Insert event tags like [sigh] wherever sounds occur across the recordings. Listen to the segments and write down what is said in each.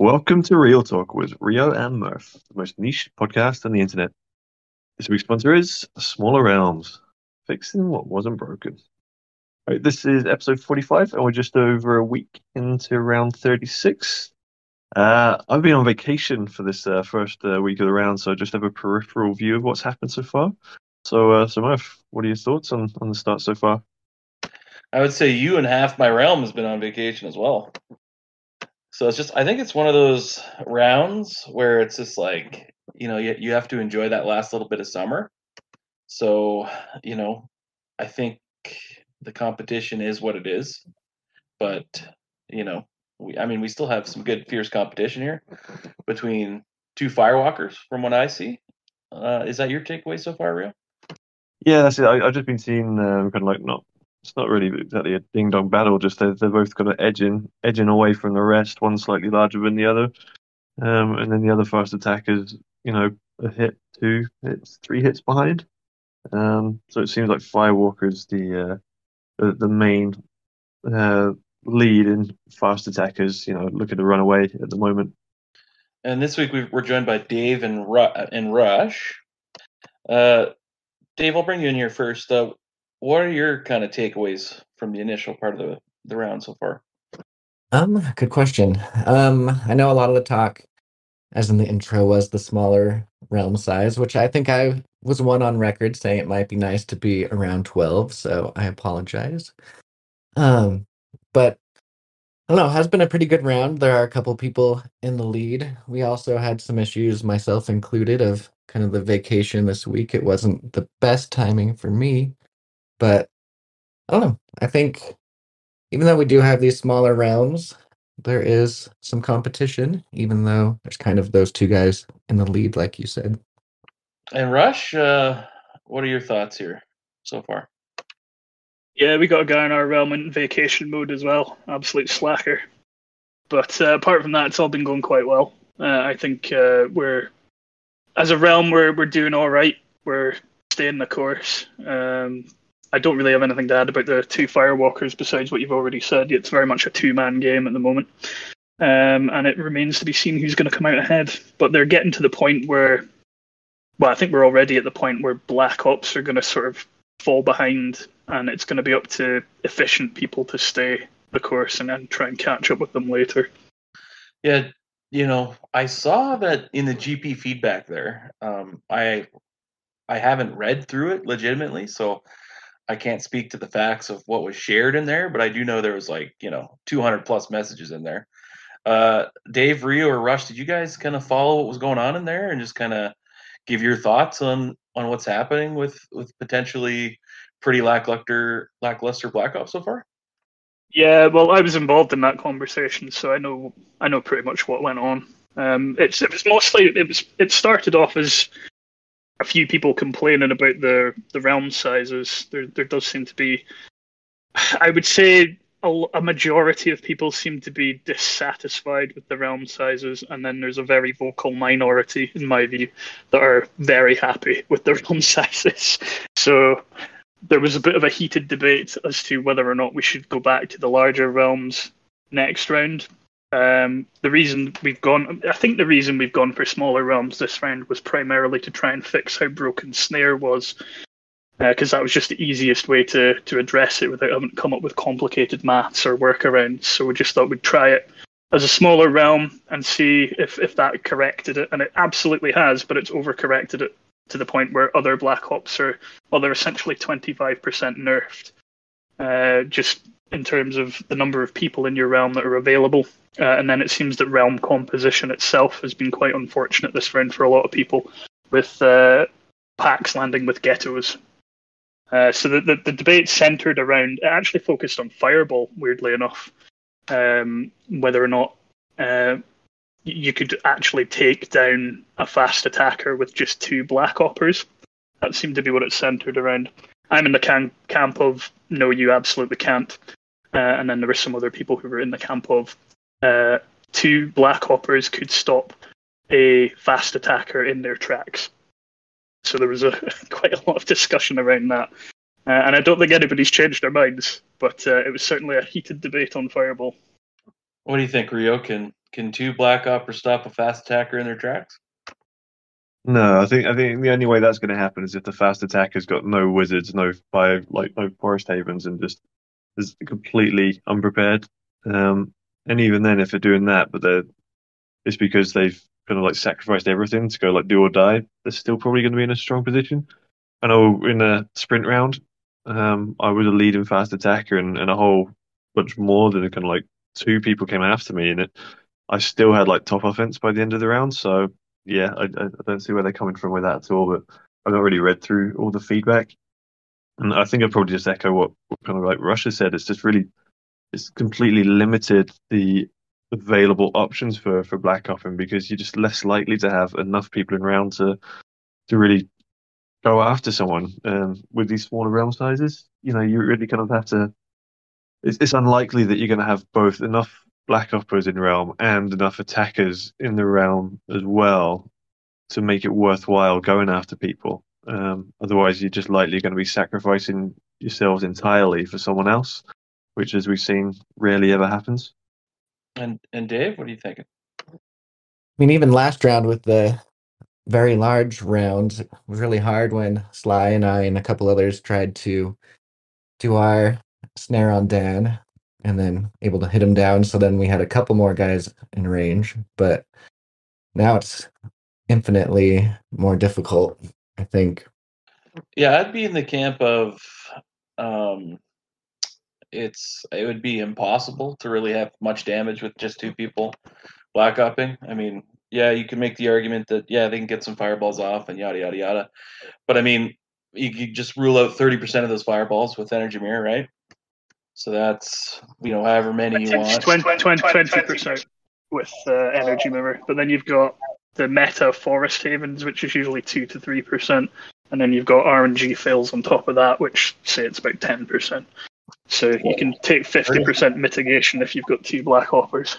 Welcome to Real Talk with Rio and Murph, the most niche podcast on the internet. This week's sponsor is Smaller Realms, fixing what wasn't broken. This is episode 45, and we're just over a week into round 36. Uh, I've been on vacation for this uh, first uh, week of the round, so I just have a peripheral view of what's happened so far. So, uh, so Murph, what are your thoughts on, on the start so far? I would say you and half my realm has been on vacation as well. So it's just I think it's one of those rounds where it's just like you know you you have to enjoy that last little bit of summer. So you know I think the competition is what it is, but you know we I mean we still have some good fierce competition here between two firewalkers from what I see. Uh, is that your takeaway so far, Rio? Yeah, that's it. I, I've just been seeing kind of like not it's not really exactly a ding dong battle. Just they're, they're both kind of edging edging away from the rest. One slightly larger than the other, um, and then the other fast attackers, you know, a hit, two hits, three hits behind. Um, so it seems like Firewalker's the uh, the, the main uh, lead in fast attackers. You know, looking to run away at the moment. And this week we we're joined by Dave and Ru- and Rush. Uh, Dave, I'll bring you in here first. Uh, what are your kind of takeaways from the initial part of the, the round so far? Um, good question. Um, I know a lot of the talk, as in the intro, was the smaller realm size, which I think I was one on record saying it might be nice to be around 12, so I apologize. Um, but I don't know, has been a pretty good round. There are a couple people in the lead. We also had some issues, myself included, of kind of the vacation this week. It wasn't the best timing for me, but I don't know. I think even though we do have these smaller realms, there is some competition, even though there's kind of those two guys in the lead, like you said. And Rush, uh, what are your thoughts here so far? Yeah, we got a guy in our realm in vacation mode as well. Absolute slacker. But uh, apart from that, it's all been going quite well. Uh, I think uh, we're, as a realm, we're we're doing all right. We're staying the course. Um, I don't really have anything to add about the two firewalkers besides what you've already said. It's very much a two-man game at the moment, um, and it remains to be seen who's going to come out ahead. But they're getting to the point where, well, I think we're already at the point where Black Ops are going to sort of fall behind, and it's going to be up to efficient people to stay the course and then try and catch up with them later. Yeah, you know, I saw that in the GP feedback there. Um, I I haven't read through it legitimately, so I can't speak to the facts of what was shared in there, but I do know there was like you know 200 plus messages in there. Uh, Dave, Rio, or Rush, did you guys kind of follow what was going on in there and just kind of give your thoughts on on what's happening with with potentially pretty lackluster lackluster Black Ops so far? Yeah, well, I was involved in that conversation, so I know I know pretty much what went on. Um, it's it was mostly it was it started off as a few people complaining about the the realm sizes. There there does seem to be, I would say, a, a, majority of people seem to be dissatisfied with the realm sizes, and then there's a very vocal minority, in my view, that are very happy with the [laughs] realm sizes. So there was a bit of a heated debate as to whether or not we should go back to the larger realms next round. Um, the reason we've gone, I think the reason we've gone for smaller realms this round was primarily to try and fix how broken Snare was, because uh, that was just the easiest way to to address it without having to come up with complicated maths or workarounds. So we just thought we'd try it as a smaller realm and see if if that corrected it, and it absolutely has, but it's overcorrected it to the point where other Black Ops are, well, they're essentially 25% nerfed. Uh, just in terms of the number of people in your realm that are available. Uh, and then it seems that realm composition itself has been quite unfortunate this round for a lot of people, with uh, packs landing with ghettos. Uh, so the, the, the, debate centered around, it actually focused on Fireball, weirdly enough, um, whether or not uh, you could actually take down a fast attacker with just two Black Oppers. That seemed to be what it centered around. I'm in the camp of no, you absolutely can't. Uh, and then there were some other people who were in the camp of uh, two Black Oppers could stop a fast attacker in their tracks. So there was a [laughs] quite a lot of discussion around that. Uh, and I don't think anybody's changed their minds, but uh, it was certainly a heated debate on Fireball. What do you think, Rio? Can can two Black Oppers stop a fast attacker in their tracks? No, I think I think the only way that's going to happen is if the fast attacker's got no wizards, no fire, like no forest havens, and just is completely unprepared. Um, and even then, if they're doing that, but they're it's because they've kind of like sacrificed everything to go like do or die. They're still probably going to be in a strong position. I know in a sprint round, um, I was a leading fast attacker, and, and a whole bunch more than kind of like two people came after me, and it I still had like top offense by the end of the round. So yeah, I, I don't see where they're coming from with that at all. But I've not really read through all the feedback, and I think I'll probably just echo what, what kind of like Russia said. It's just really, it's completely limited the available options for for black opping because you're just less likely to have enough people in round to to really go after someone um, with these smaller realm sizes. You know, you really kind of have to. It's, it's unlikely that you're going to have both enough Black Oppers in realm and enough attackers in the realm as well to make it worthwhile going after people. Um, otherwise, you're just likely going to be sacrificing yourselves entirely for someone else, which, as we've seen, rarely ever happens. And and Dave, what are you thinking? I mean, even last round with the very large rounds, it was really hard when Sly and I and a couple others tried to do our snare on Dan and then able to hit him down. So then we had a couple more guys in range, but now it's infinitely more difficult, I think. Yeah, I'd be in the camp of um it's it would be impossible to really have much damage with just two people black opping. I mean, yeah, you can make the argument that yeah, they can get some fireballs off and yada yada yada. But I mean, you, you just rule out thirty percent of those fireballs with energy mirror, right? So that's you know however many you want. 20 percent with uh, energy mirror, but then you've got the meta forest havens, which is usually two to three percent, and then you've got RNG fails on top of that, which say it's about ten percent. So you can take fifty percent mitigation if you've got two Black Oppers.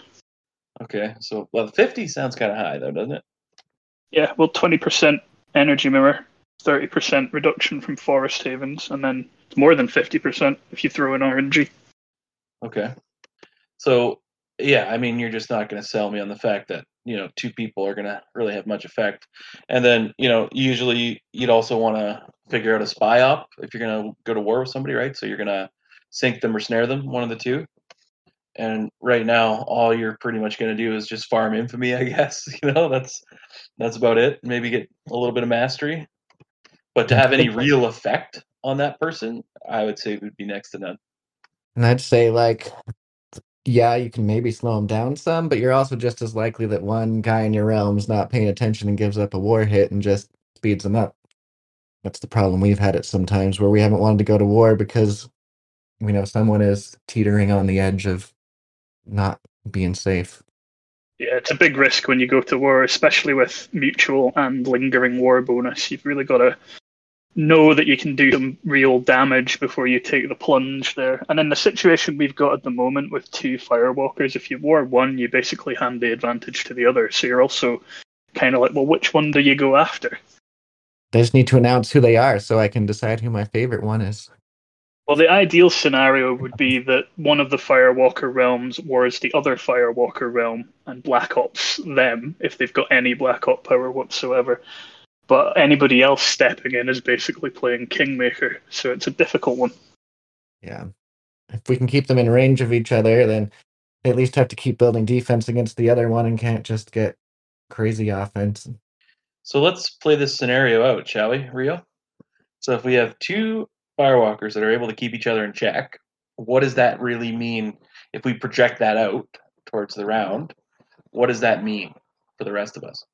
Okay, so well, fifty sounds kind of high though, doesn't it? Yeah, well, twenty percent energy mirror, thirty percent reduction from forest havens, and then it's more than fifty percent if you throw in RNG. Okay, so yeah, I mean, you're just not going to sell me on the fact that you know two people are going to really have much effect, and then you know usually you'd also want to figure out a spy op if you're going to go to war with somebody, right? So you're going to sink them or snare them, one of the two. And right now, all you're pretty much going to do is just farm infamy, I [laughs] guess. You know, that's that's about it. Maybe get a little bit of mastery, but to have any [laughs] real effect on that person, I would say would be next to none. And I'd say, like, yeah, you can maybe slow them down some, but you're also just as likely that one guy in your realm's not paying attention and gives up a war hit and just speeds them up. That's the problem we've had it sometimes where we haven't wanted to go to war because we know someone is teetering on the edge of not being safe. Yeah, it's a big risk when you go to war, especially with mutual and lingering war bonus. You've really got to know that you can do some real damage before you take the plunge there. And in the situation we've got at the moment with two firewalkers, if you war one, you basically hand the advantage to the other. So you're also kind of like, well, which one do you go after? They just need to announce who they are so I can decide who my favorite one is. Well, the ideal scenario would be that one of the Firewalker realms wars the other Firewalker realm and Black Ops them if they've got any Black Op power whatsoever. But anybody else stepping in is basically playing Kingmaker, so it's a difficult one. Yeah. If we can keep them in range of each other, then they at least have to keep building defense against the other one and can't just get crazy offense. So let's play this scenario out, shall we, Rio? So if we have two firewalkers that are able to keep each other in check, what does that really mean if we project that out towards the round? What does that mean for the rest of us?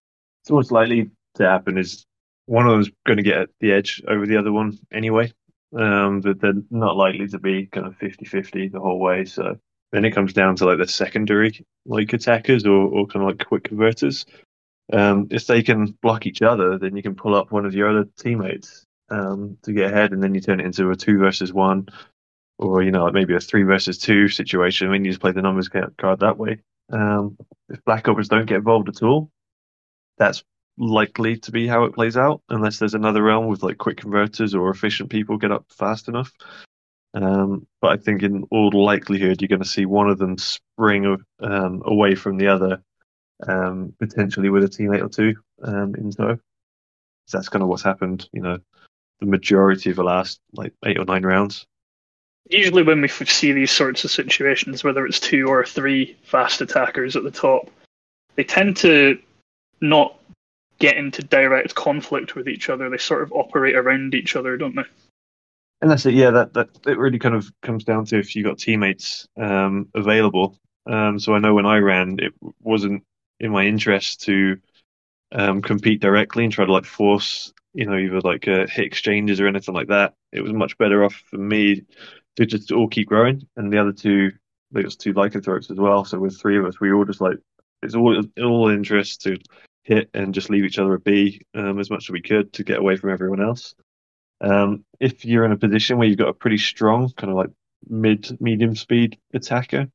So what's likely to happen is one of them's going to get the edge over the other one anyway. Um, but they're not likely to be kind of 50-50 the whole way. So then it comes down to like the secondary like attackers or, or kind of like quick converters. Um, if they can block each other, then you can pull up one of your other teammates um, to get ahead, and then you turn it into a two versus one, or you know, maybe a three versus two situation. I mean, you just play the numbers card that way. Um, if Black Ops don't get involved at all, that's likely to be how it plays out, unless there's another realm with like quick converters or efficient people get up fast enough. Um, but I think in all likelihood, you're going to see one of them spring um, away from the other, um, potentially with a teammate or two um, in tow. So that's kind of what's happened, you know, the majority of the last like eight or nine rounds. Usually, when we see these sorts of situations, whether it's two or three fast attackers at the top, they tend to not get into direct conflict with each other. They sort of operate around each other, don't they? And that's it. Yeah, that that it really kind of comes down to if you got teammates um, available. Um, so I know when I ran, it wasn't in my interest to um, compete directly and try to like force, you know, either like uh, hit exchanges or anything like that. It was much better off for me to just all keep growing, and the other two, they got two lycanthropes as well. So with three of us, we all just like it's all all interest to hit and just leave each other a B um, as much as we could to get away from everyone else. Um, if you're in a position where you've got a pretty strong kind of like mid medium speed attacker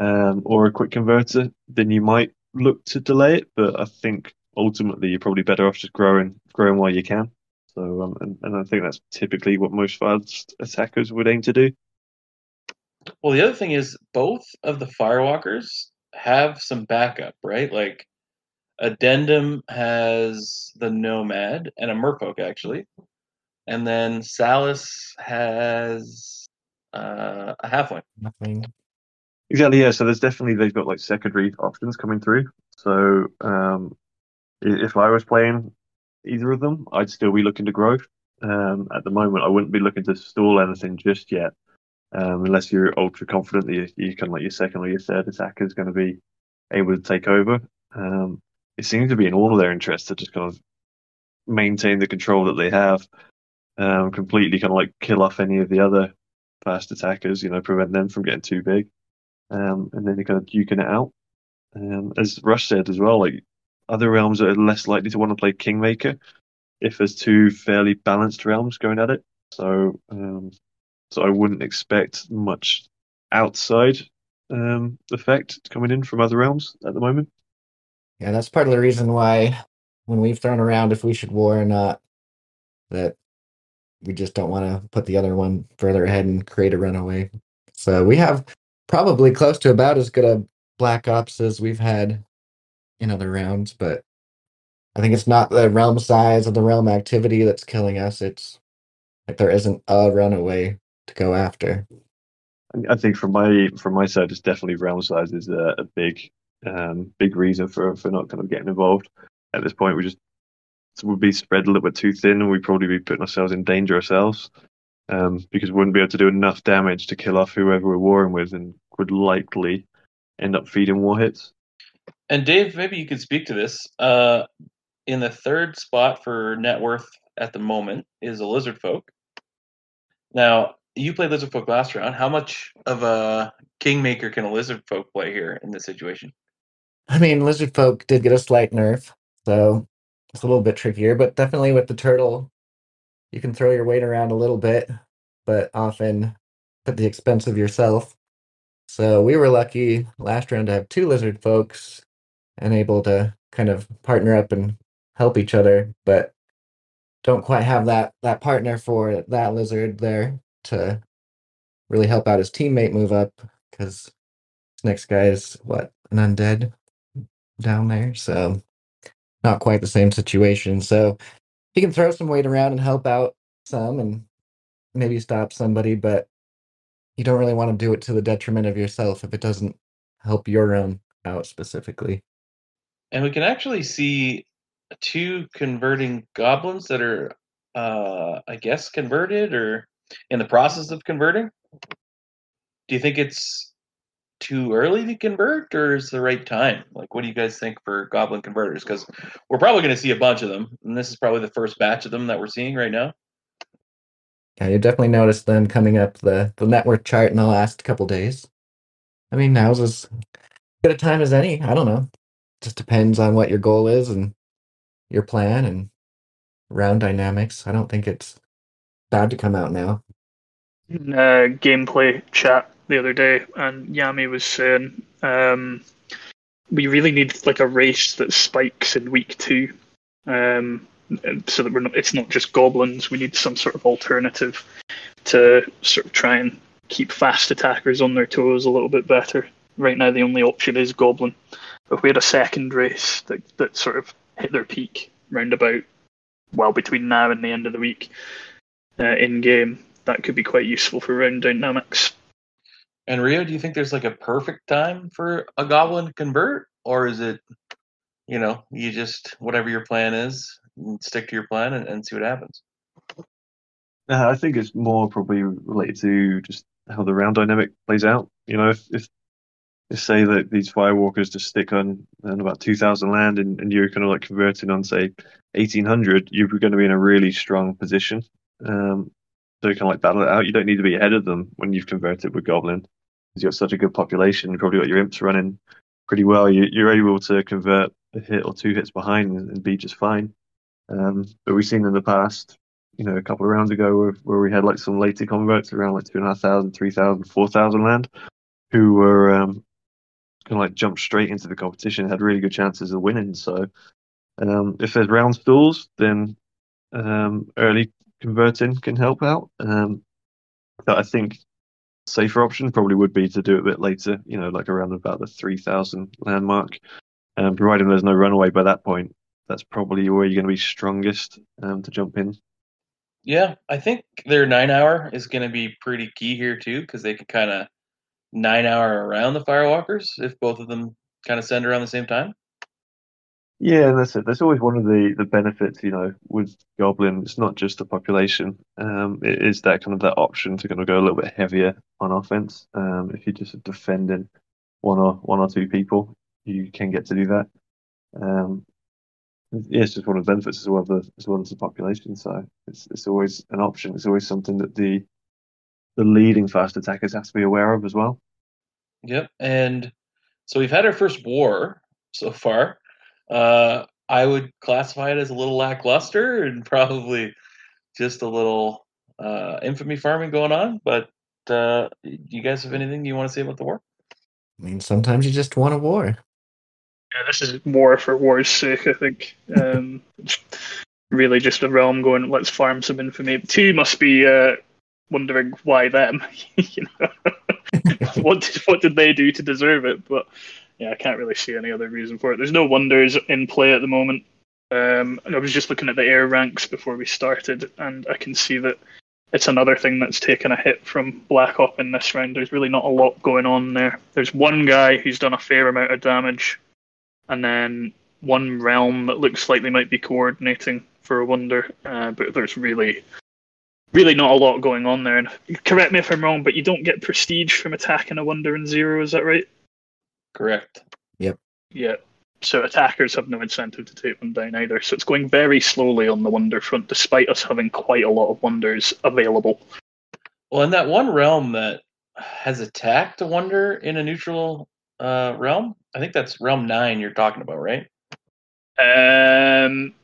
um, or a quick converter, then you might look to delay it. But I think ultimately you're probably better off just growing growing while you can. So um, and, and I think that's typically what most fast attackers would aim to do. Well, the other thing is both of the firewalkers have some backup, right? Like Addendum has the Nomad and a Merfolk actually, and then Salus has uh, a Halfling. Nothing. Exactly. Yeah. So there's definitely they've got like secondary options coming through. So um, if I was playing either of them, I'd still be looking to grow. Um, at the moment, I wouldn't be looking to stall anything just yet, um, unless you're ultra confident that you, you kind of like your second or your third attacker is going to be able to take over. Um, it seems to be in all of their interests to just kind of maintain the control that they have, um, completely kind of like kill off any of the other fast attackers, you know, prevent them from getting too big, um, and then you're kind of duking it out. Um, as Rush said as well, like other realms are less likely to want to play Kingmaker if there's two fairly balanced realms going at it. So, um, so I wouldn't expect much outside um, effect coming in from other realms at the moment. Yeah, that's part of the reason why when we've thrown around if we should war or not, that we just don't want to put the other one further ahead and create a runaway. So we have probably close to about as good a black ops as we've had in other rounds, but I think it's not the realm size of the realm activity that's killing us. It's like there isn't a runaway to go after. I think from my from my side, it's definitely realm size is a, a big um, big reason for for not kind of getting involved at this point. We just would be spread a little bit too thin, and we'd probably be putting ourselves in danger ourselves um, because we wouldn't be able to do enough damage to kill off whoever we're warring with, and would likely end up feeding war hits. And Dave, maybe you could speak to this. Uh, in the third spot for net worth at the moment is a lizard folk. Now, you played lizard folk last round. How much of a kingmaker can a lizard folk play here in this situation? I mean, lizard folk did get a slight nerf, so it's a little bit trickier, but definitely with the turtle, you can throw your weight around a little bit, but often at the expense of yourself. So we were lucky last round to have two lizard folks and able to kind of partner up and help each other, but don't quite have that that partner for that lizard there to really help out his teammate move up because next guy is what an undead down there, so not quite the same situation. So he can throw some weight around and help out some and maybe stop somebody, but you don't really want to do it to the detriment of yourself if it doesn't help your own out specifically. And we can actually see two converting goblins that are, uh, I guess, converted or in the process of converting. Do you think it's too early to convert, or is the right time? Like, what do you guys think for goblin converters? Because we're probably going to see a bunch of them, and this is probably the first batch of them that we're seeing right now. Yeah, you definitely noticed them coming up the the net worth chart in the last couple days. I mean, now's as good a time as any. I don't know. Just depends on what your goal is and your plan and round dynamics. I don't think it's bad to come out now. Uh, gameplay chat the other day, and Yami was saying um, we really need like a race that spikes in week two, um, so that we're not. It's not just goblins. We need some sort of alternative to sort of try and keep fast attackers on their toes a little bit better. Right now, the only option is Goblin. If we had a second race that, that sort of hit their peak roundabout, well, between now and the end of the week uh, in game, that could be quite useful for round dynamics. And Rio, do you think there's like a perfect time for a goblin to convert, or is it, you know, you just whatever your plan is, stick to your plan and, and see what happens? Uh, I think it's more probably related to just how the round dynamic plays out. You know, if if, if say that these firewalkers just stick on, on about two thousand land and, and you're kind of like converting on say eighteen hundred, you're going to be in a really strong position. Um, so you can like battle it out. You don't need to be ahead of them when you've converted with Goblin because you've got such a good population. You've probably got your imps running pretty well. You, you're able to convert a hit or two hits behind and, and be just fine. Um, but we've seen in the past, you know, a couple of rounds ago where, where we had like some later converts around like two and a half thousand, three thousand, four thousand land, who were um, kind of like jumped straight into the competition, had really good chances of winning. So um, if there's round stalls, then um, early converting can help out. Um, but I think safer option probably would be to do it a bit later, you know, like around about the 3,000 landmark. Um, providing there's no runaway by that point, that's probably where you're going to be strongest um, to jump in. Yeah, I think their nine hour is going to be pretty key here too, because they can kind of nine hour around the firewalkers if both of them kind of send around the same time. Yeah, and that's it. That's always one of the, the benefits, you know, with Goblin. It's not just the population. Um, it is that kind of that option to kind of go a little bit heavier on offense. Um, if you're just defending one or one or two people, you can get to do that. Um, yeah, it's just one of the benefits as well the as well as the population. So it's it's always an option. It's always something that the the leading fast attackers have to be aware of as well. Yep, and so we've had our first war so far. Uh, I would classify it as a little lackluster and probably just a little uh, infamy farming going on. But uh, you guys have anything you want to say about the war? I mean, sometimes you just want a war. Yeah, this is war for war's sake, I think. Um, really just a realm going, let's farm some infamy. Two must be uh, wondering why them. [laughs] you know? [laughs] what, did, what did they do to deserve it? But yeah, I can't really see any other reason for it. There's no wonders in play at the moment. Um, I was just looking at the air ranks before we started, and I can see that it's another thing that's taken a hit from Black Op in this round. There's really not a lot going on there. There's one guy who's done a fair amount of damage, and then one realm that looks like they might be coordinating for a wonder, uh, but there's really, really not a lot going on there. And correct me if I'm wrong, but you don't get prestige from attacking a wonder in zero. Is that right? Correct. Yep. Yeah. So attackers have no incentive to take them down either. So it's going very slowly on the wonder front, despite us having quite a lot of wonders available. Well, in that one realm that has attacked a wonder in a neutral uh, realm, I think that's realm nine you're talking about, right? Um,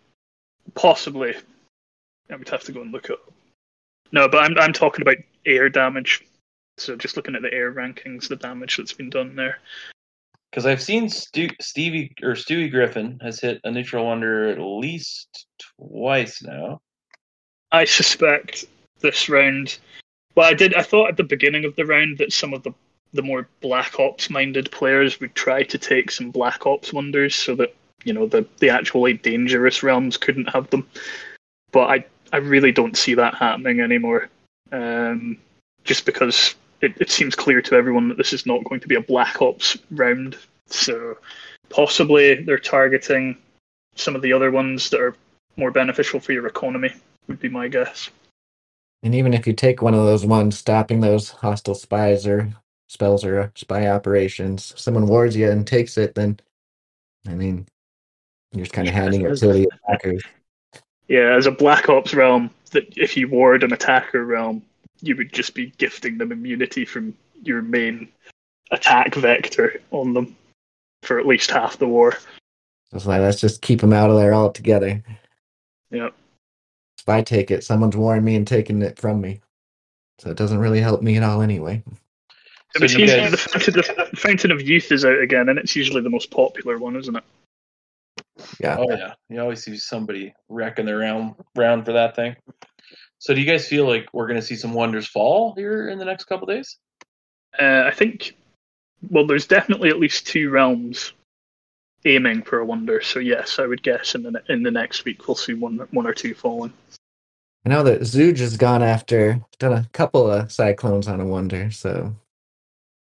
possibly. I would have to go and look up. No, but I'm I'm talking about air damage. So just looking at the air rankings, the damage that's been done there. Because I've seen Stu- Stevie or Stewie Griffin has hit a neutral wonder at least twice now. I suspect this round. Well, I did. I thought at the beginning of the round that some of the the more Black Ops minded players would try to take some Black Ops wonders so that you know the the actually dangerous realms couldn't have them. But I I really don't see that happening anymore. Um, just because it, it seems clear to everyone that this is not going to be a Black Ops round. So possibly they're targeting some of the other ones that are more beneficial for your economy. Would be my guess. And even if you take one of those ones, stopping those hostile spies or spells or spy operations, someone wards you and takes it, then I mean, you're just kind of handing it to the attackers. Yeah, as a Black Ops realm, that if you ward an attacker realm, you would just be gifting them immunity from your main attack vector on them for at least half the war. So it's like, let's just keep them out of there altogether. Yep. If I take it, someone's warned me and taken it from me. So it doesn't really help me at all anyway. So it's you usually guys- the, Fountain- the Fountain of Youth is out again, and it's usually the most popular one, isn't it? Yeah. Oh yeah, you always see somebody wrecking their round round for that thing. So do you guys feel like we're going to see some wonders fall here in the next couple days? Uh, I think, well, there's definitely at least two realms aiming for a wonder. So yes, I would guess in the in the next week we'll see one one or two falling. I know that Zuge has gone after, done a couple of cyclones on a wonder, so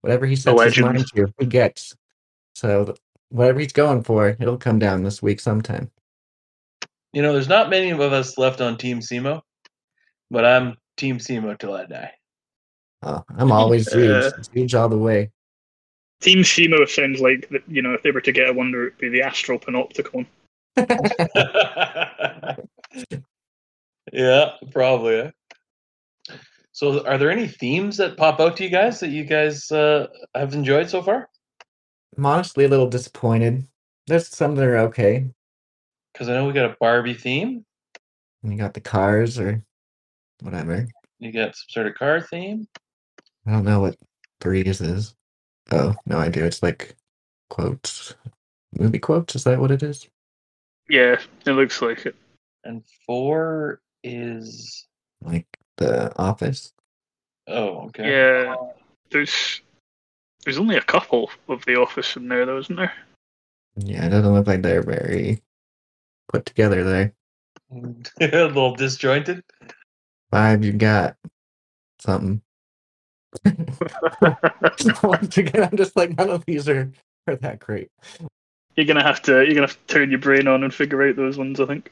whatever he sets his mind to, he gets. So whatever he's going for, it'll come down this week sometime. You know, there's not many of us left on Team Simo, but I'm Team Simo till I die. Oh, I'm always Zuge, Zuge all the way. Team Shimo sounds like that. You know, if they were to get a wonder, it'd be the Astral Panopticon. [laughs] [laughs] yeah, probably. eh? So, are there any themes that pop out to you guys that you guys uh, have enjoyed so far? I'm honestly a little disappointed. There's some that are okay. Because I know we got a Barbie theme. And you got the cars or whatever. You got some sort of car theme. I don't know what threes is. Oh, no idea. It's like quotes. Movie quotes? Is that what it is? Yeah, it looks like it. And four is. Like the office? Oh, okay. Yeah, there's there's only a couple of the office in there, though, isn't there? Yeah, it doesn't look like they're very put together there. [laughs] a little disjointed. Five, you got something. [laughs] [laughs] Once again, I'm just like none of these are, are that great. You're gonna have to you're gonna have to turn your brain on and figure out those ones. I think.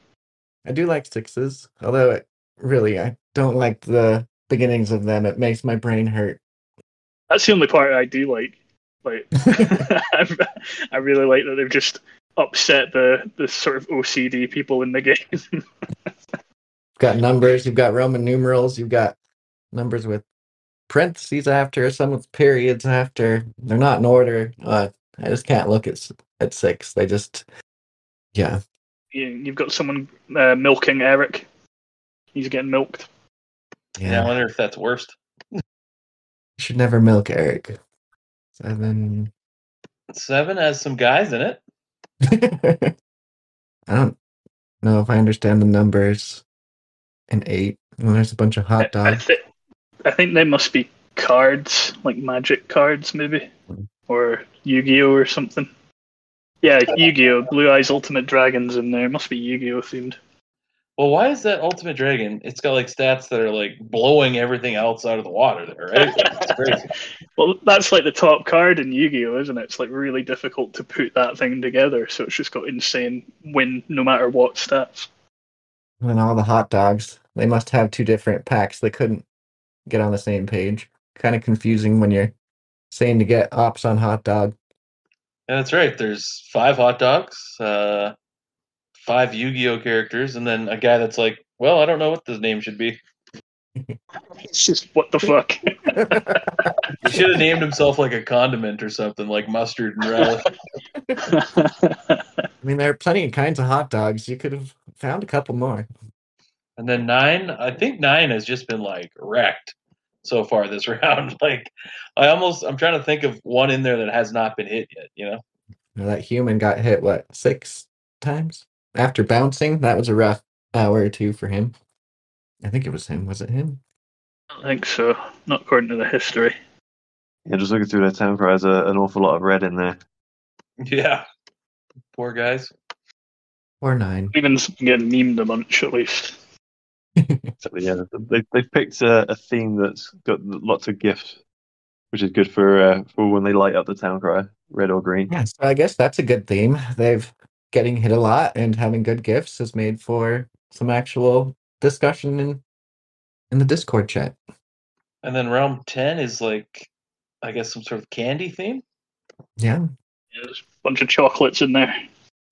I do like sixes, although it really I don't like the beginnings of them. It makes my brain hurt. That's the only part I do like. Like, [laughs] I, really like that they've just upset the the sort of OCD people in the game. You've got numbers, you've got Roman numerals, you've got numbers with parentheses after, some with periods after. They're not in order. Uh, I just can't look at s- at six. They just, yeah. you, you've got someone uh, milking Eric. He's getting milked. Yeah. I Yeah, wonder if that's worst. you should never milk Eric. Seven. Seven has some guys in it. [laughs] I don't know if I understand the numbers. And eight. Well, there's a bunch of hot I, I, dogs. I think they must be cards, like magic cards, maybe, or Yu-Gi-Oh or something. Yeah, Yu-Gi-Oh! Blue Eyes Ultimate Dragons in there. Must be Yu-Gi-Oh themed. Well, why is that Ultimate Dragon? It's got like stats that are like blowing everything else out of the water there, right? Like, it's [laughs] crazy. Well, that's like the top card in Yu-Gi-Oh, isn't it? It's like really difficult to put that thing together, so it's just got insane win no matter what stats. And all the hot dogs. They must have two different packs. They couldn't get on the same page. Kind of confusing when you're saying to get ops on hot dog. Yeah, that's right. There's five hot dogs, uh, five Yu-Gi-Oh characters, and then a guy that's like, well, I don't know what the name should be. It's just what the fuck. He should have named himself like a condiment or something, like mustard and relish. [laughs] I mean, there are plenty of kinds of hot dogs. You could have found a couple more. And then nine, I think nine has just been like wrecked so far this [laughs] round. Like, I almost, I'm trying to think of one in there that has not been hit yet. You know? Now, that human got hit, what, six times? After bouncing? That was a rough hour or two for him. I think it was him. Was it him? I think so. Not according to the history. Yeah, just looking through their town cry, there's a, an awful lot of red in there. [laughs] Yeah. Poor guys. Or nine. Even getting memed a bunch at least. [laughs] So, yeah, they they've picked a, a theme that's got lots of gifts, which is good for uh, for when they light up the town cry, red or green. Yeah, so I guess that's a good theme. They've getting hit a lot and having good gifts has made for some actual discussion in in the Discord chat. And then realm 10 is like, I guess, some sort of candy theme. Yeah. Yeah, there's a bunch of chocolates in there.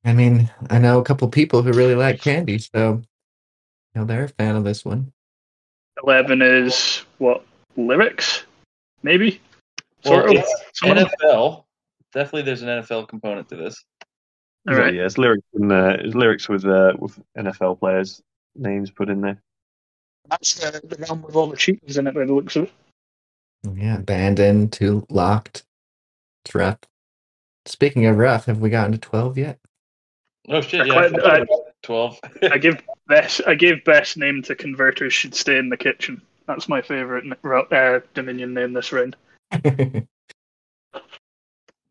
I mean, I know a couple people who really like candy, so you know they're a fan of this one. Eleven is what lyrics, maybe. Well, Sort of. it's of. NFL. Definitely, there's an NFL component to this. All So, right. yeah, it's lyrics and uh, it's lyrics with uh, with NFL players' names put in there. That's the, the realm with all the cheaters in it by the looks of it. Yeah, abandoned, too locked. It's rough. Speaking of rough, have we gotten to twelve yet? Oh shit! Yeah, I I- about twelve. I give best. I gave best name to converters should stay in the kitchen. That's my favorite uh, Dominion name this round. [laughs] and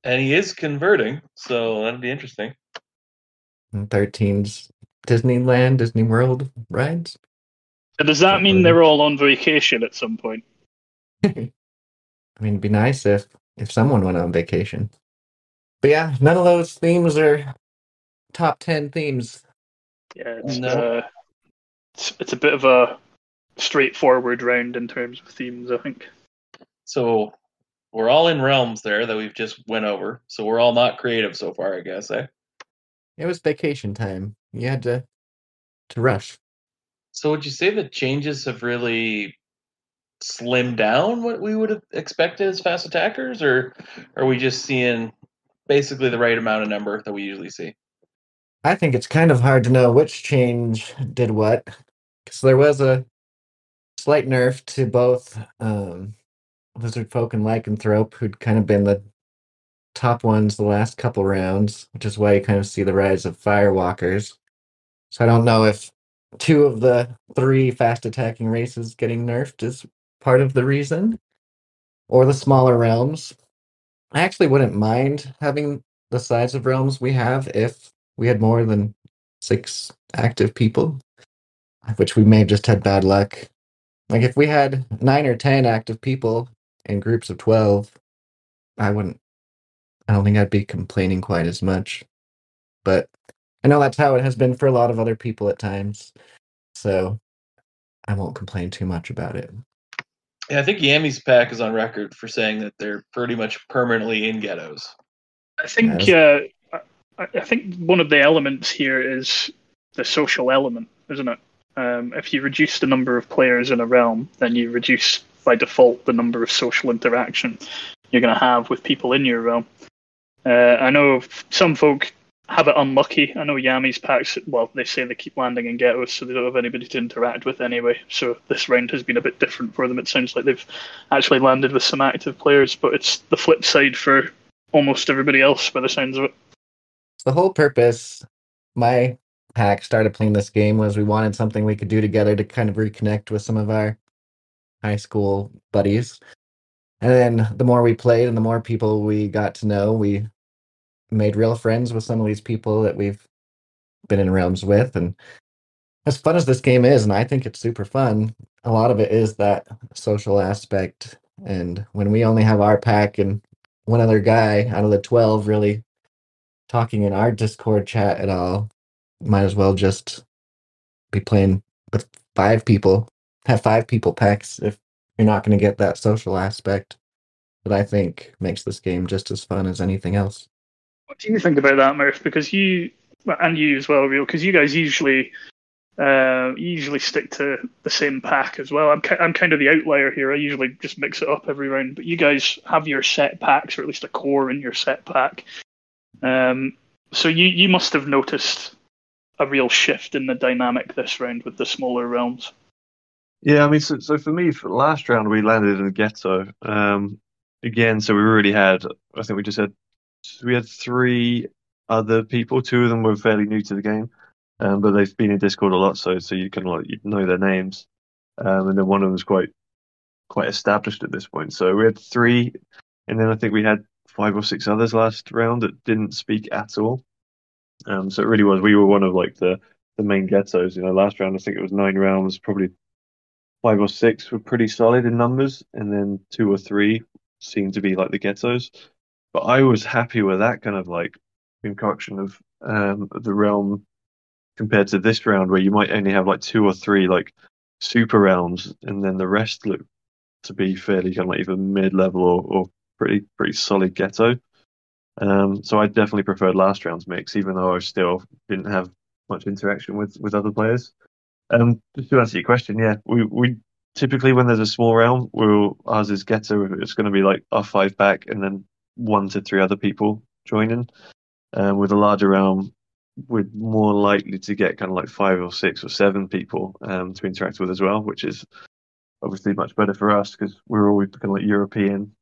he is converting, so that'd be interesting. 13's Disneyland, Disney World rides. So does that mean they're all on vacation at some point? [laughs] I mean, it'd be nice if if someone went on vacation. But yeah, none of those themes are top ten themes. Yeah, it's, No. uh, it's, it's a bit of a straightforward round in terms of themes, I think. So we're all in realms there that we've just went over. So we're all not creative so far, I guess. Eh? It was vacation time. You had to to rush. So would you say the changes have really slimmed down what we would have expected as fast attackers, or are we just seeing basically the right amount of number that we usually see? I think it's kind of hard to know which change did what, because there was a slight nerf to both um, Lizard Folk and Lycanthrope, who'd kind of been the top ones the last couple rounds, which is why you kind of see the rise of Firewalkers. So I don't know if two of the three fast attacking races getting nerfed is part of the reason, or the smaller realms. I actually wouldn't mind having the size of realms we have if we had more than six active people, which we may have just had bad luck. Like if we had nine or ten active people in groups of twelve, I wouldn't. I don't think I'd be complaining quite as much. But I know that's how it has been for a lot of other people at times, so I won't complain too much about it. Yeah, I think Yami's pack is on record for saying that they're pretty much permanently in ghettos. I think uh, I, think one of the elements here is the social element, isn't it? Um, if you reduce the number of players in a realm, then you reduce by default the number of social interaction you're going to have with people in your realm. Uh, I know some folk have it unlucky. I know Yami's packs, well, they say they keep landing in ghettos, so they don't have anybody to interact with anyway. So this round has been a bit different for them. It sounds like they've actually landed with some active players, but it's the flip side for almost everybody else by the sounds of it. The whole purpose, my pack started playing this game was we wanted something we could do together to kind of reconnect with some of our high school buddies. And then the more we played and the more people we got to know, we made real friends with some of these people that we've been in realms with. And as fun as this game is, and I think it's super fun, a lot of it is that social aspect. And when we only have our pack and one other guy out of the 12 really talking in our Discord chat at all, might as well just be playing with five people, have five people packs if you're not going to get that social aspect that I think makes this game just as fun as anything else. What do you think about that, Murph? Because you and you as well, Rio, because you guys usually uh, usually stick to the same pack as well. I'm ki- I'm kind of the outlier here. I usually just mix it up every round, but you guys have your set packs, or at least a core in your set pack. Um, so you you must have noticed a real shift in the dynamic this round with the smaller realms. Yeah, I mean, so, so for me, for last round, we landed in the ghetto. Um, again, so we already had, I think we just had, we had three other people. Two of them were fairly new to the game, um, but they've been in Discord a lot, so so you can like you know their names. Um, and then one of them was quite quite established at this point. So we had three, and then I think we had five or six others last round that didn't speak at all. Um, so it really was we were one of like the the main ghettos. You know, last round I think it was nine rounds, probably five or six were pretty solid in numbers, and then two or three seemed to be like the ghettos. But I was happy with that kind of like concoction of um, the realm compared to this round where you might only have like two or three like super realms, and then the rest look to be fairly kind of like either mid level or, or pretty pretty solid ghetto. Um, so I definitely preferred last round's mix, even though I still didn't have much interaction with with other players. Um, just to answer your question, yeah, we we typically when there's a small realm, we'll ours is ghetto. It's going to be like our five back, and then one to three other people joining. Um, with a larger realm, we're more likely to get kind of like five or six or seven people um, to interact with as well, which is obviously much better for us because we're always kind of like European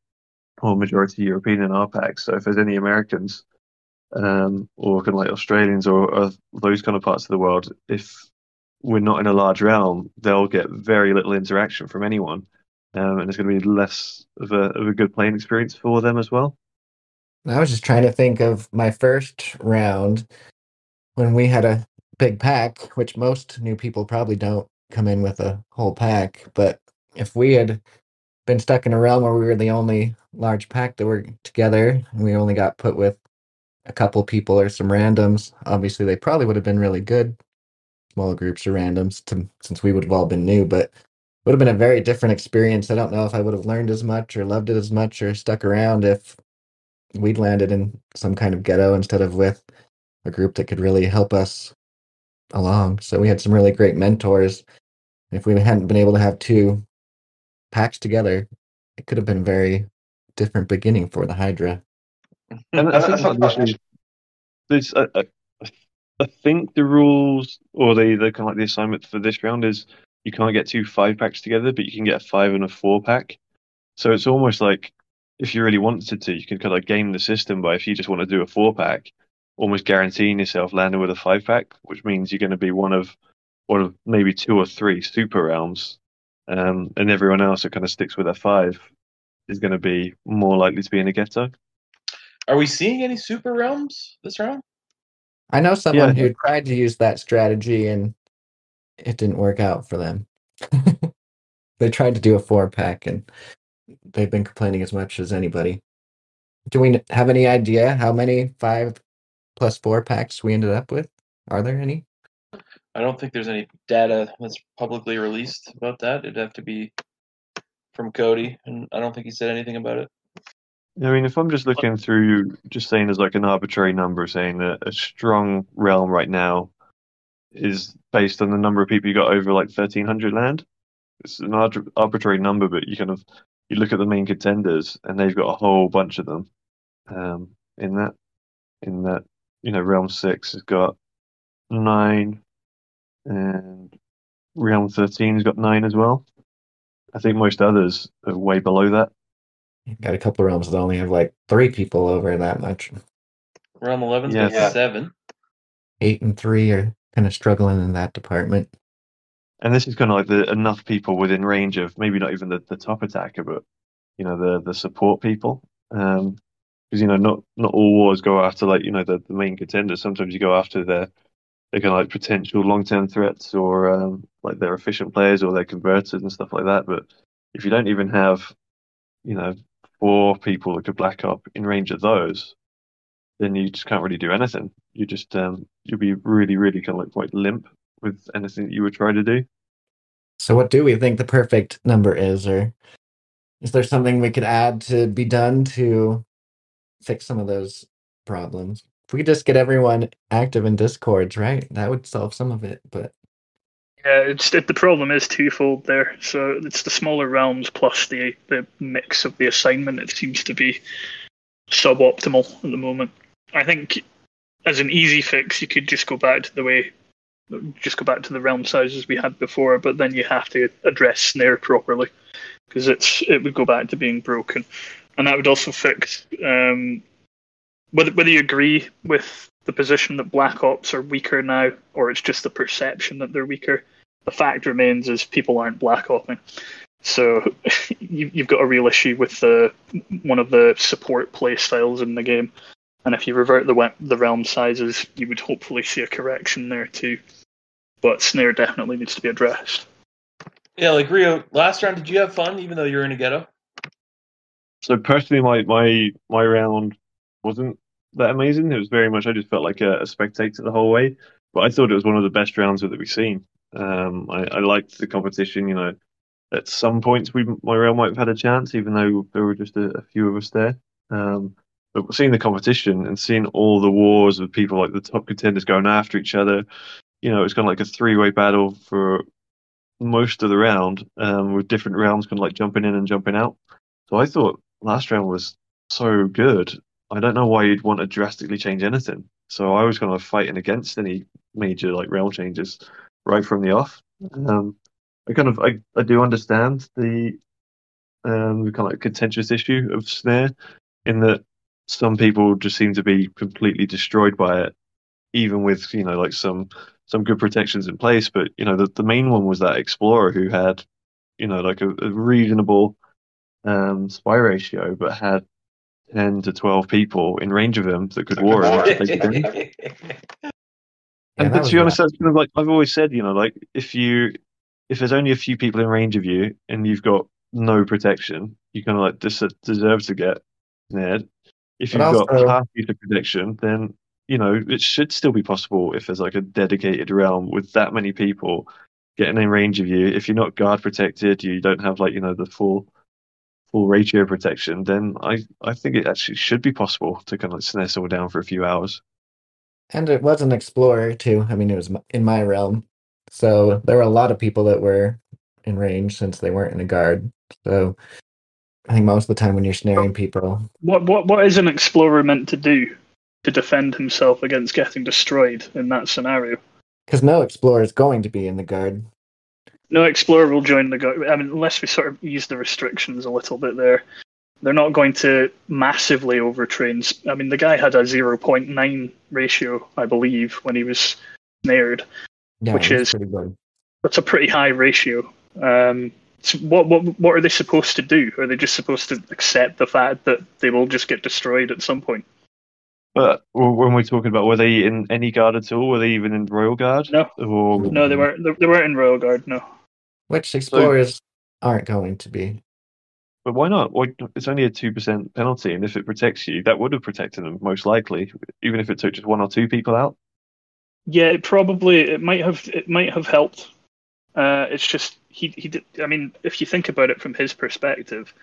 or majority European in our packs. So if there's any Americans um, or kind of like Australians or, or those kind of parts of the world, if we're not in a large realm, they'll get very little interaction from anyone, um, and it's going to be less of a of a good playing experience for them as well. I was just trying to think of my first round when we had a big pack, which most new people probably don't come in with a whole pack. But if we had been stuck in a realm where we were the only large pack that were together and we only got put with a couple people or some randoms, obviously they probably would have been really good small groups or randoms to, since we would have all been new, but would have been a very different experience. I don't know if I would have learned as much or loved it as much or stuck around if we'd landed in some kind of ghetto instead of with a group that could really help us along. So we had some really great mentors. If we hadn't been able to have two packs together, it could have been a very different beginning for the Hydra. And I think like this is, I, I, I think the rules or the, the kind of like the assignment for this round is you can't get two five packs together, but you can get a five and a four pack. So it's almost like if you really wanted to, you can kind of game the system by if you just want to do a four pack, almost guaranteeing yourself landing with a five pack, which means you're going to be one of one of maybe two or three super realms, um, and everyone else that kind of sticks with a five is going to be more likely to be in a ghetto. Are we seeing any super realms this round? I know someone Yeah. who tried to use that strategy and it didn't work out for them. [laughs] they tried to do a four pack and they've been complaining as much as anybody. Do we have any idea how many five plus four packs we ended up with? Are there any? I don't think there's any data that's publicly released about that. It'd have to be from Cody, and I don't think he said anything about it. I mean, if I'm just looking through, just saying as like an arbitrary number, saying that a strong realm right now is based on the number of people you got over like 1300 land. It's an arbitrary number, but you kind of you look at the main contenders, and they've got a whole bunch of them. Um, in that, in that, you know, realm six has got nine, and realm 13's got nine as well. I think most others are way below that. Got a couple of realms that only have like three people over that much. Realm 11's Yeah. got Yeah. seven. Eight and three are kind of struggling in that department. And this is kind of like the enough people within range of maybe not even the, the top attacker, but you know the the support people. Um, because you know not not all wars go after like you know the, the main contenders. Sometimes you go after their they're kind of like potential long term threats or um, like their efficient players or they're converters and stuff like that. But if you don't even have you know four people that could black op in range of those, then you just can't really do anything. You just um you'll be really really kind of like quite limp with anything that you would try to do. So, what do we think the perfect number is, or is there something we could add to be done to fix some of those problems? If we could just get everyone active in discords, right? That would solve some of it. But Yeah, it's it, the problem is twofold there. So it's the smaller realms plus the the mix of the assignment. It seems to be suboptimal at the moment. I think as an easy fix, you could just go back to the way, just go back to the realm sizes we had before. But then you have to address snare properly because it's it would go back to being broken, and that would also fix um, whether whether you agree with the position that Black Ops are weaker now, or it's just the perception that they're weaker. The fact remains is people aren't Black Opping. So [laughs] you, you've got a real issue with the one of the support play styles in the game, and if you revert the the realm sizes, you would hopefully see a correction there too. But snare definitely needs to be addressed. Yeah, like Rio, last round, did you have fun even though you were in a ghetto? So personally, my my my round wasn't that amazing. It was very much I just felt like a, a spectator the whole way, but I thought it was one of the best rounds that we've seen. Um, I, I liked the competition. You know, at some points we my round might have had a chance, even though there were just a, a few of us there. Um, but seeing the competition and seeing all the wars of people like the top contenders going after each other, you know, it was kind of like a three-way battle for most of the round, um, with different rounds kind of like jumping in and jumping out. So I thought last round was so good. I don't know why you'd want to drastically change anything. So I was kind of fighting against any major like realm changes right from the off. Um, I kind of I, I do understand the um kind of like contentious issue of snare in that some people just seem to be completely destroyed by it, even with you know like some some good protections in place. But you know the the main one was that explorer who had you know like a, a reasonable um, spy ratio, but had ten to twelve people in range of him that could war him. [laughs] Yeah, and that but to be honest, rough. that's kind of like I've always said, you know, like if you if there's only a few people in range of you and you've got no protection, you kind of like des- deserve to get snared. If you've got also- half piece of protection, then you know it should still be possible if there's like a dedicated realm with that many people getting in range of you. If you're not guard protected, you don't have like you know the full full ratio protection, then I I think it actually should be possible to kind of snare someone down for a few hours. And it was an explorer too. I mean, it was in my realm. So there were a lot of people that were in range since they weren't in a guard. So I think most of the time when you're snaring people, What what what is an explorer meant to do to defend himself against getting destroyed in that scenario? because no explorer is going to be in the guard. No explorer will join the guard. I mean, unless we sort of ease the restrictions a little bit there. They're not going to massively overtrain. I mean, the guy had a 0.9 ratio, I believe, when he was snared. Yeah, Which is- pretty good. That's a pretty high ratio. Um, so what what what are they supposed to do? Are they just supposed to accept the fact that they will just get destroyed at some point? But w- when we're talking about were they in any guard at all? Were they even in royal guard? No. Or No, they weren't. They, they weren't in royal guard. No. Which explorers aren't going to be. But why not? Why, it's only a two percent penalty, and if it protects you, that would have protected them most likely, even if it took just one or two people out. Yeah, it probably it might have it might have helped. Uh, it's just he he did. I mean, if you think about it from his perspective,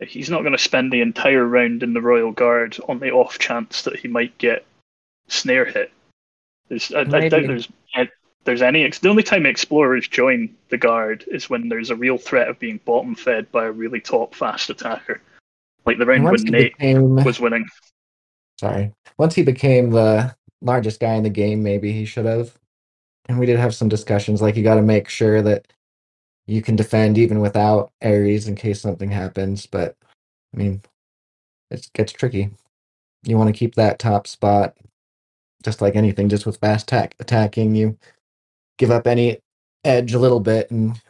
he's not going to spend the entire round in the royal guard on the off chance that he might get snare hit. There's, I, I doubt there's there's any. ex- The only time explorers join the guard is when there's a real threat of being bottom fed by a really top fast attacker, like the round when he Nate became, was winning. sorry, once he became the largest guy in the game, maybe he should have. And we did have some discussions, like you got to make sure that you can defend even without Ares in case something happens. But I mean, it gets tricky. You want to keep that top spot, just like anything. Just with fast attack attacking, you give up any edge a little bit, and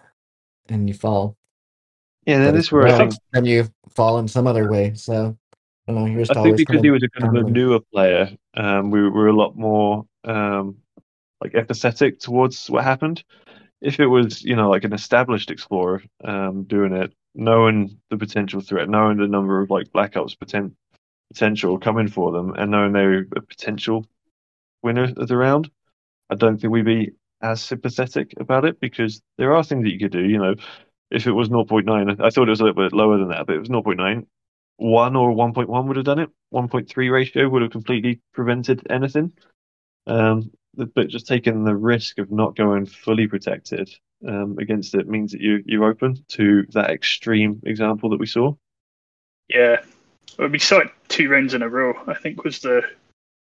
and you fall. Yeah, that is where I think then you fall in some other way. So I don't know. I think because he was a kind of a newer player, um, we were a lot more um, like empathetic towards what happened. If it was, you know, like an established explorer um, doing it, knowing the potential threat, knowing the number of like Black Ops poten- potential coming for them, and knowing they're a potential winner of the round, I don't think we'd be as sympathetic about it because there are things that you could do. You know, if it was 0.9, I thought it was a little bit lower than that, but it was 0.9 one or 1.1 would have done it. 1.3 ratio would have completely prevented anything. Um, but just taking the risk of not going fully protected um, against it means that you you're open to that extreme example that we saw. Yeah, well, we saw it two rounds in a row. I think was the,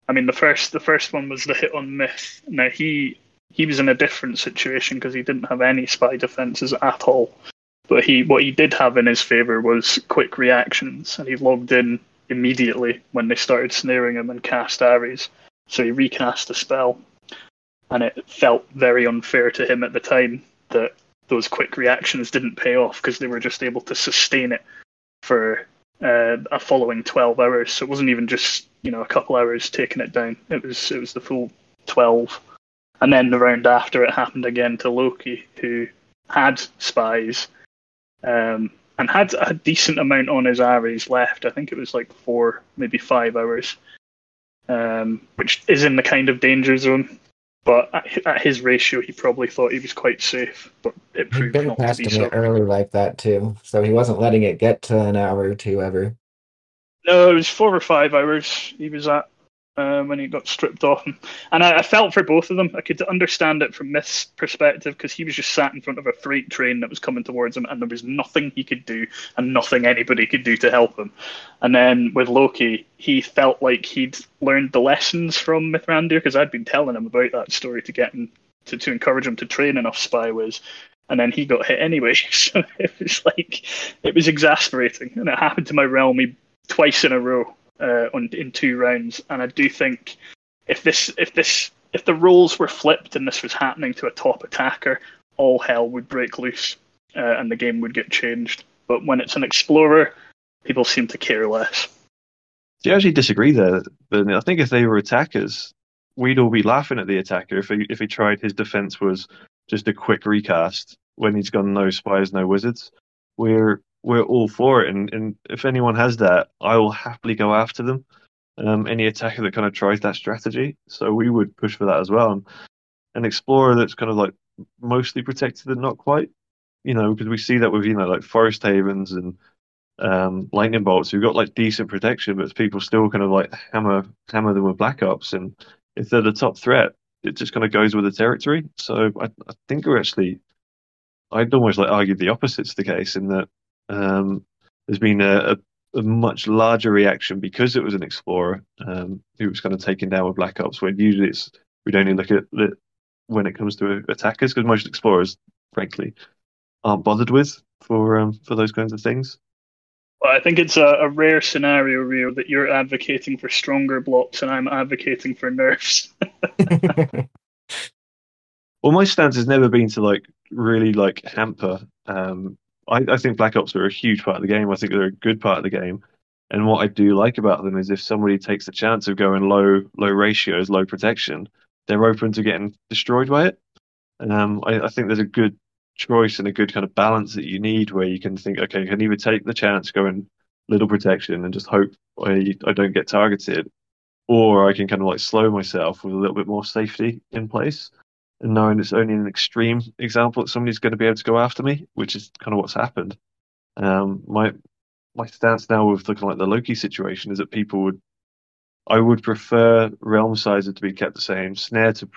I mean the first the first one was the hit on Myth. Now he he was in a different situation because he didn't have any spy defenses at all. But he what he did have in his favor was quick reactions, and he logged in immediately when they started snaring him and cast Ares. So he recast a spell, and it felt very unfair to him at the time that those quick reactions didn't pay off because they were just able to sustain it for uh, a following 12 hours. So it wasn't even just you know a couple hours taking it down. It was it was the full 12. And then the round after it happened again to Loki, who had spies um, and had a decent amount on his Ares left. I think it was like four, maybe five hours, um, which is in the kind of danger zone. But at, at his ratio, he probably thought he was quite safe, but it He'd proved been not to past be him so. early like that too, so he wasn't letting it get to an hour or two ever. No, it was four or five hours he was at uh, when he got stripped off. And, I, I felt for both of them. I could understand it from Myth's perspective because he was just sat in front of a freight train that was coming towards him and there was nothing he could do and nothing anybody could do to help him. And then with Loki, he felt like he'd learned the lessons from Mithrandir because I'd been telling him about that story to get him to, to encourage him to train enough spyways. And then he got hit anyway. [laughs] So it was like, it was exasperating. And it happened to my realm twice in a row uh, in two rounds, and I do think if this if this if the roles were flipped and this was happening to a top attacker, all hell would break loose uh, and the game would get changed. But when it's an explorer, people seem to care less. Do you actually disagree there? But I think if they were attackers, we'd all be laughing at the attacker if he if he tried his defense was just a quick recast when he's gone no spies, no wizards. We're we're all for it, and, and if anyone has that, I will happily go after them. Um, any attacker that kind of tries that strategy, so we would push for that as well. And an explorer that's kind of like mostly protected and not quite, you know, because we see that with you know like forest havens and um, lightning bolts who've got like decent protection, but people still kind of like hammer hammer them with black ops, and if they're the top threat, it just kind of goes with the territory. So I, I think we're actually, I'd almost like argue the opposite's the case in that um, there's been a, a, a, much larger reaction because it was an explorer um, who was kind of taken down with black ops. When usually it's we'd only look at it when it comes to attackers because most explorers, frankly, aren't bothered with for um, for those kinds of things. Well, I think it's a, a, rare scenario, Rio, that you're advocating for stronger blocks and I'm advocating for nerfs. [laughs] well, my stance has never been to like really like hamper. Um, I, I think Black Ops are a huge part of the game. I think they're a good part of the game. And what I do like about them is if somebody takes the chance of going low low ratios, low protection, they're open to getting destroyed by it. Um, I, I think there's a good choice and a good kind of balance that you need where you can think, okay, I can either take the chance, go in little protection and just hope I, I don't get targeted, or I can kind of like slow myself with a little bit more safety in place and knowing it's only an extreme example that somebody's going to be able to go after me, which is kind of what's happened. Um, my my stance now with looking like the Loki situation is that people would, I would prefer realm sizes to be kept the same, snare to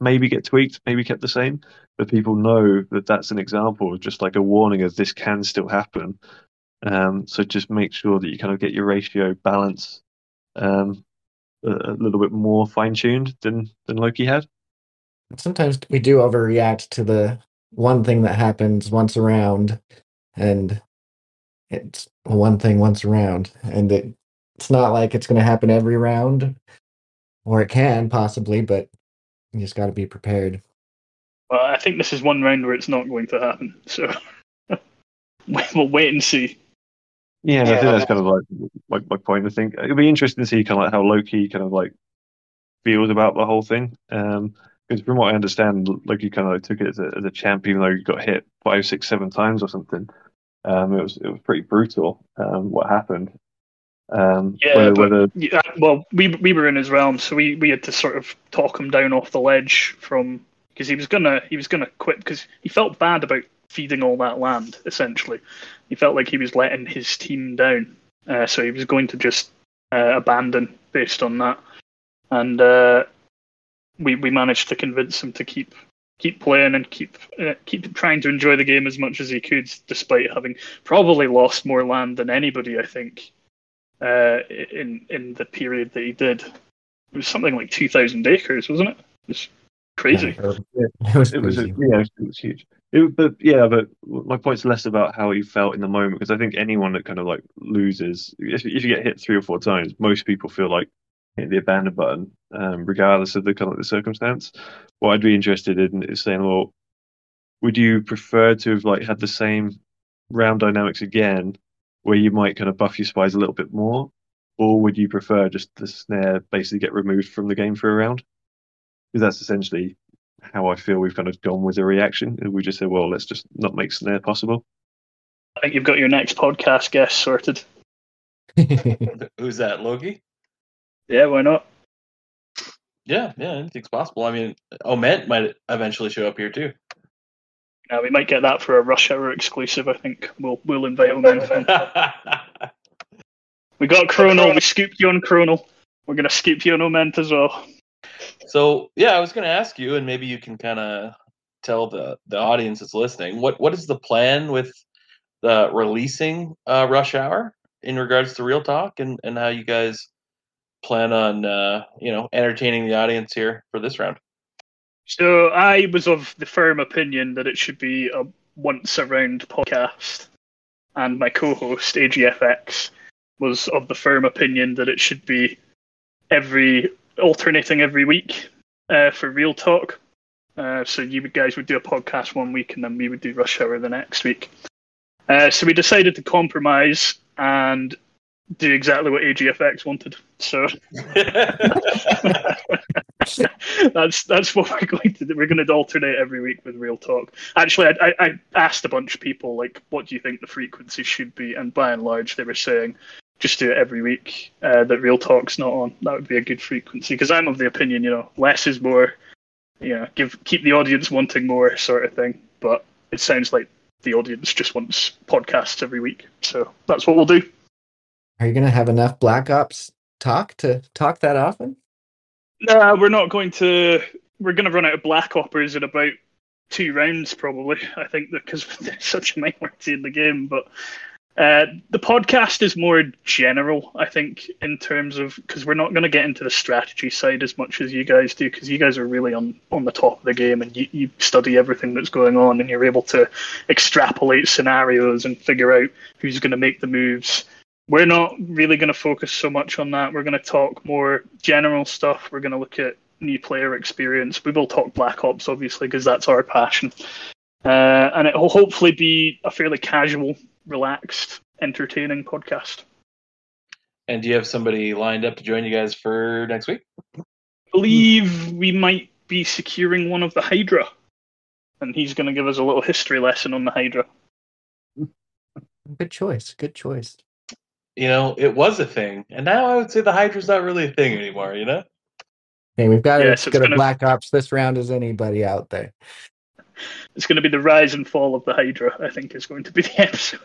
maybe get tweaked, maybe kept the same, but people know that that's an example just like a warning of this can still happen. Um, so just make sure that you kind of get your ratio balance um, a, a little bit more fine tuned than than Loki had. Sometimes we do overreact to the one thing that happens once around, and it's one thing once around, and it, it's not like it's going to happen every round, or it can possibly, but you just got to be prepared. Well, I think this is one round where it's not going to happen. So [laughs] we'll wait and see. Yeah, yeah, I think that's kind of like my, my point. I think it'll be interesting to see kind of like how Loki kind of like feels about the whole thing. Um, because from what I understand, Loki kind of like took it as a, as a champ, even though he got hit five, six, seven times or something. Um, it was it was pretty brutal. Um, what happened? Um, yeah, whether, but, whether... yeah, well, we we were in his realm, so we, we had to sort of talk him down off the ledge from because he was gonna he was gonna quit because he felt bad about feeding all that land. Essentially, he felt like he was letting his team down, uh, so he was going to just uh, abandon based on that. And uh, we we managed to convince him to keep keep playing and keep uh, keep trying to enjoy the game as much as he could, despite having probably lost more land than anybody. I think uh, in in the period that he did. It was something like two thousand acres, wasn't it? It was crazy. Yeah, it was, it was yeah, it was huge. It, but yeah, but my point's less about how he felt in the moment because I think anyone that kind of like loses, if, if you get hit three or four times, most people feel like hit the abandon button, um, regardless of the kind of the circumstance. What I'd be interested in is saying, well, would you prefer to have like had the same round dynamics again, where you might kind of buff your spies a little bit more, or would you prefer just the snare basically get removed from the game for a round? Because that's essentially how I feel we've kind of gone with the reaction. We just said, well, let's just not make snare possible. I think you've got your next podcast guest sorted. [laughs] Who's that, Loki? Yeah, why not? Yeah, yeah, anything's possible. I mean, Oment might eventually show up here too. Yeah, we might get that for a rush hour exclusive. I think we'll we'll invite Oment. [laughs] we got Chronal. We scooped you on Chronal. We're gonna scoop you on Oment as well. So yeah, I was gonna ask you, and maybe you can kind of tell the the audience that's listening what what is the plan with the releasing uh, Rush Hour in regards to Real Talk and and how you guys plan on uh, you know entertaining the audience here for this round? So I was of the firm opinion that it should be a once around podcast, and my co-host AGFX was of the firm opinion that it should be every alternating every week uh, for real talk. Uh, so you guys would do a podcast one week, and then we would do Rush Hour the next week. Uh, so we decided to compromise and do exactly what AGFX wanted. So [laughs] [laughs] that's that's what we're going to do. We're going to alternate every week with real talk. Actually, I, I, I asked a bunch of people like, what do you think the frequency should be, and by and large, they were saying just do it every week. Uh, that real talk's not on. That would be a good frequency because I'm of the opinion, you know, less is more. You know, give keep the audience wanting more, sort of thing. But it sounds like the audience just wants podcasts every week, so that's what we'll do. Are you going to have enough Black Ops talk to talk that often? No, we're not going to. We're going to run out of Black Oppers in about two rounds, probably. I think because [laughs] there's such a minority in the game. But uh, the podcast is more general, I think, in terms of because we're not going to get into the strategy side as much as you guys do, because you guys are really on on the top of the game and you, you study everything that's going on and you're able to extrapolate scenarios and figure out who's going to make the moves we're not really going to focus so much on that. We're going to talk more general stuff. We're going to look at new player experience. We will talk Black Ops, obviously, because that's our passion. Uh, and it will hopefully be a fairly casual, relaxed, entertaining podcast. And do you have somebody lined up to join you guys for next week? I believe we might be securing one of the Hydra. And he's going to give us a little history lesson on the Hydra. Good choice. Good choice you know, it was a thing, and now I would say the Hydra's not really a thing anymore. You know. Hey, we've got yeah, as so good a Black Ops this round as anybody out there. It's going to be the rise and fall of the Hydra. I think is going to be the [laughs] episode.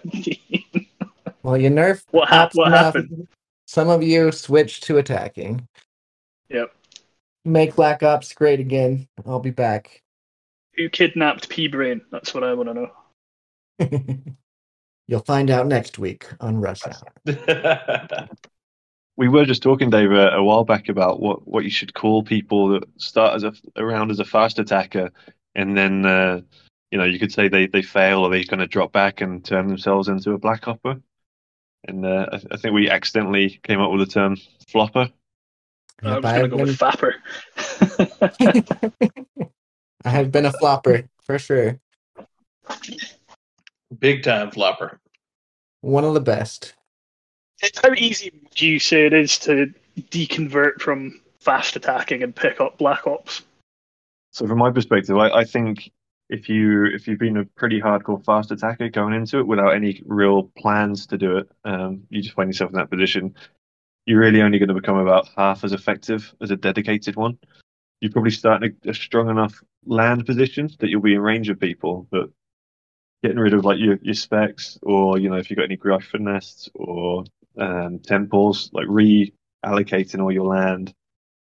well, you nerf. What, ha- what happened? Some of you switched to attacking. Yep. Make Black Ops great again. I'll be back. Who kidnapped P Brain? That's what I want to know. [laughs] You'll find out next week on Rush [laughs] Hour. we were just talking, Dave, a, a, while back about what, what you should call people that start as a around as a fast attacker, and then uh, you know you could say they, they fail or they're going to drop back and turn themselves into a black opper. And uh, I, I, think we accidentally came up with the term flopper. I was going to go been... with fapper. [laughs] I have been a flopper for sure. Big time flopper. One of the best. How easy do you say it is to deconvert from fast attacking and pick up Black Ops? So from my perspective, I, I think if you if you've been a pretty hardcore fast attacker going into it without any real plans to do it, um, you just find yourself in that position. You're really only going to become about half as effective as a dedicated one. You're probably start in a, a strong enough land position that you'll be in range of people, but getting rid of like your, your specs or you know if you've got any griffin nests or um, temples like reallocating all your land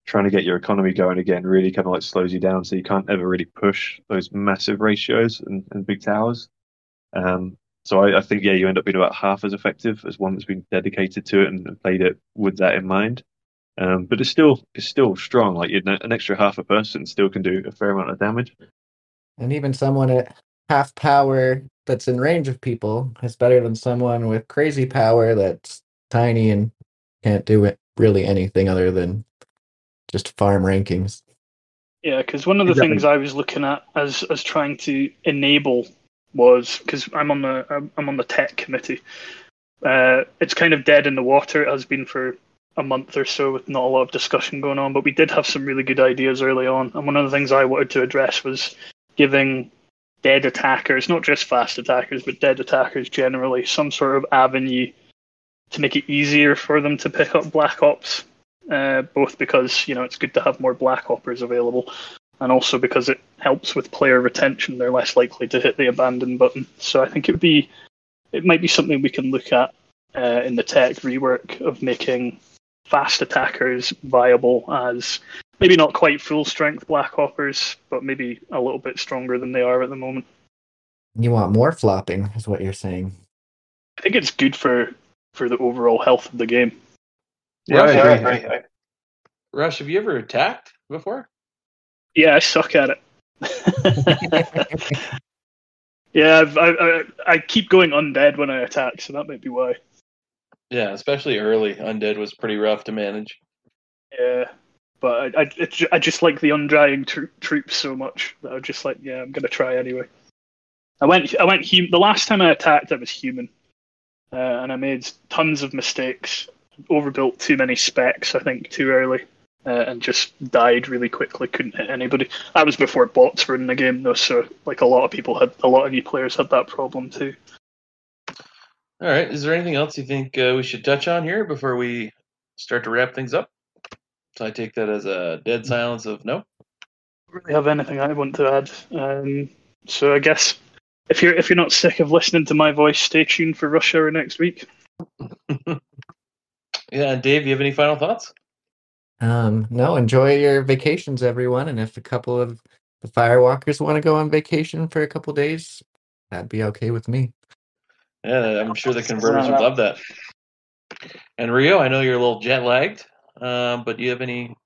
trying to get your economy going again really kind of like slows you down. So you can't ever really push those massive ratios and, and big towers. Um, so I, I, think yeah you end up being about half as effective as one that's been dedicated to it and, and played it with that in mind. Um, but it's still it's still strong. Like you'd know an extra half a person still can do a fair amount of damage. And even someone at half power that's in range of people is better than someone with crazy power that's tiny and can't do it really anything other than just farm rankings. Yeah, because one of the exactly. things I was looking at as as trying to enable was because I'm on the I'm on the tech committee. Uh, it's kind of dead in the water. It has been for a month or so with not a lot of discussion going on, but we did have some really good ideas early on. And one of the things I wanted to address was giving dead attackers, not just fast attackers, but dead attackers generally, some sort of avenue to make it easier for them to pick up Black Ops. Uh, both because you know it's good to have more Black Oppers available, and also because it helps with player retention. They're less likely to hit the abandon button. So I think it would be, it might be something we can look at uh, in the tech rework of making fast attackers viable as maybe not quite full strength Black Oppers, but maybe a little bit stronger than they are at the moment. You want more flopping, is what you're saying. I think it's good for for the overall health of the game. Yeah, Rush, right, right, right. Rush, have you ever attacked before? Yeah, I suck at it. [laughs] yeah, I've, I, I, I keep going undead when I attack, so that might be why. Yeah, especially early. Undead was pretty rough to manage. Yeah, but I, I, I just like the undrying tro- troops so much that I was just like, yeah, I'm gonna try anyway. I went, I went. Hum- the last time I attacked, I was human, uh, and I made tons of mistakes. Overbuilt too many specs, I think, too early, uh, and just died really quickly. Couldn't hit anybody. That was before bots were in the game, though. So, like a lot of people had, a lot of you players had that problem too. All right. Is there anything else you think uh, we should touch on here before we start to wrap things up? So I take that as a dead silence of no. really have anything I want to add. Um, so I guess if you're if you're not sick of listening to my voice, stay tuned for Rush Hour next week. [laughs] Yeah, and Dave, you have any final thoughts? Um, no, enjoy your vacations, everyone. And if a couple of the firewalkers want to go on vacation for a couple days, that'd be okay with me. Yeah, I'm sure the converters would love that. And Rio, I know you're a little jet lagged, um, but do you have any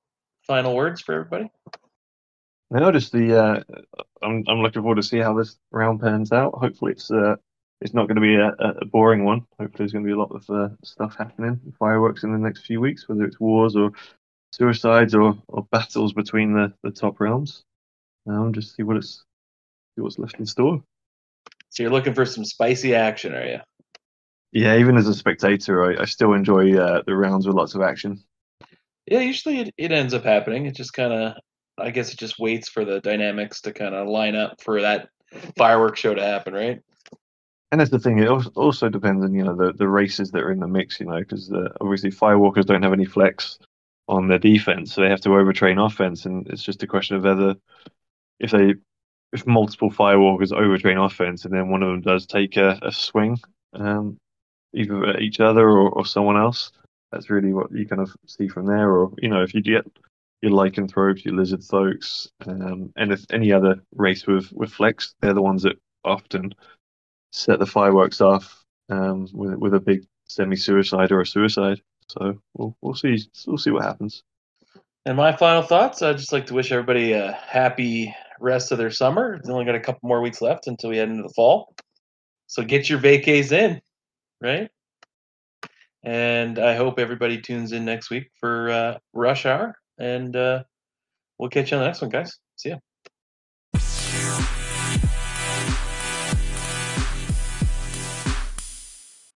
final words for everybody? No, just the uh, I'm I'm looking forward to see how this round pans out. Hopefully, it's uh, it's not going to be a, a boring one. Hopefully, there's going to be a lot of uh, stuff happening, fireworks in the next few weeks, whether it's wars or suicides or, or battles between the, the top realms. Um, just see what it's see what's left in store. So you're looking for some spicy action, are you? Yeah, even as a spectator, I, I still enjoy uh, the rounds with lots of action. Yeah, usually it, it ends up happening. It just kind of, I guess it just waits for the dynamics to kind of line up for that fireworks show to happen, right? And that's the thing. It also, depends on you know the, the races that are in the mix. You know, because obviously firewalkers don't have any flex on their defense, so they have to overtrain offense, and it's just a question of whether if they if multiple firewalkers overtrain offense, and then one of them does take a, a swing, um, either at each other or, or someone else. That's really what you kind of see from there. Or you know, if you get your lycanthropes, your lizard folks, um, and if any other race with with flex, they're the ones that often set the fireworks off um, with with a big semi-suicide or a suicide. So we'll we'll see we'll see what happens. And my final thoughts, I'd just like to wish everybody a happy rest of their summer. It's only got a couple more weeks left until we head into the fall. So get your vacays in, right? And I hope everybody tunes in next week for uh, Rush Hour. And uh, we'll catch you on the next one, guys. See ya.